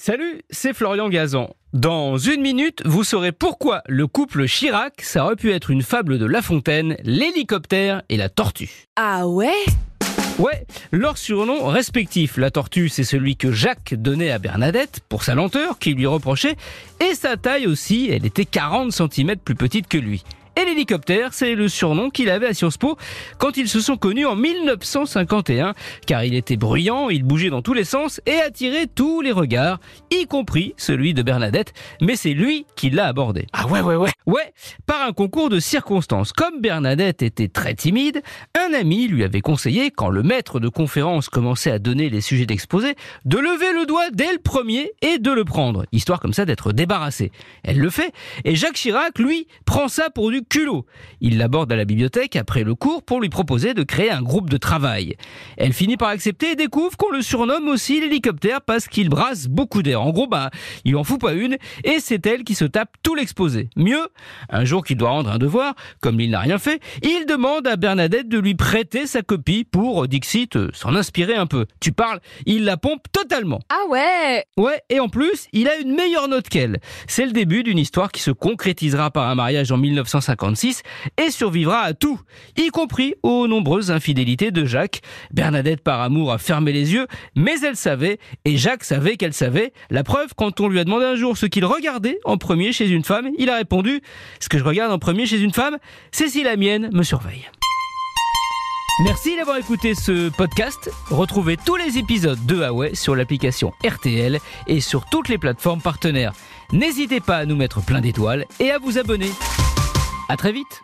Salut, c'est Florian Gazan. Dans une minute, vous saurez pourquoi le couple Chirac, ça aurait pu être une fable de La Fontaine, l'hélicoptère et la tortue. Ah ouais? Ouais, leur surnom respectif. La tortue, c'est celui que Jacques donnait à Bernadette pour sa lenteur qu'il lui reprochait, et sa taille aussi, elle était 40 cm plus petite que lui. L'hélicoptère, c'est le surnom qu'il avait à Sciences Po quand ils se sont connus en 1951, car il était bruyant, il bougeait dans tous les sens et attirait tous les regards, y compris celui de Bernadette, mais c'est lui qui l'a abordé. Ah ouais, ouais, ouais. Ouais, par un concours de circonstances. Comme Bernadette était très timide, un ami lui avait conseillé, quand le maître de conférence commençait à donner les sujets d'exposé, de lever le doigt dès le premier et de le prendre, histoire comme ça d'être débarrassé. Elle le fait, et Jacques Chirac, lui, prend ça pour du culot. Il l'aborde à la bibliothèque après le cours pour lui proposer de créer un groupe de travail. Elle finit par accepter et découvre qu'on le surnomme aussi l'hélicoptère parce qu'il brasse beaucoup d'air. En gros, bah, il en fout pas une et c'est elle qui se tape tout l'exposé. Mieux, un jour qu'il doit rendre un devoir, comme il n'a rien fait, il demande à Bernadette de lui prêter sa copie pour, Dixit, euh, s'en inspirer un peu. Tu parles, il la pompe totalement. Ah ouais Ouais, et en plus, il a une meilleure note qu'elle. C'est le début d'une histoire qui se concrétisera par un mariage en 1956 et survivra à tout, y compris aux nombreuses infidélités de Jacques. Bernadette, par amour, a fermé les yeux, mais elle savait, et Jacques savait qu'elle savait. La preuve, quand on lui a demandé un jour ce qu'il regardait en premier chez une femme, il a répondu Ce que je regarde en premier chez une femme, c'est si la mienne me surveille. Merci d'avoir écouté ce podcast. Retrouvez tous les épisodes de Huawei sur l'application RTL et sur toutes les plateformes partenaires. N'hésitez pas à nous mettre plein d'étoiles et à vous abonner. À très vite